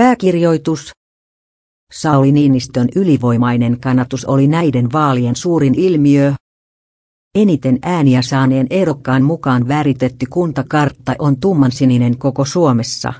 Pääkirjoitus. Sauli Niinistön ylivoimainen kannatus oli näiden vaalien suurin ilmiö. Eniten ääniä saaneen ehdokkaan mukaan väritetty kuntakartta on tummansininen koko Suomessa.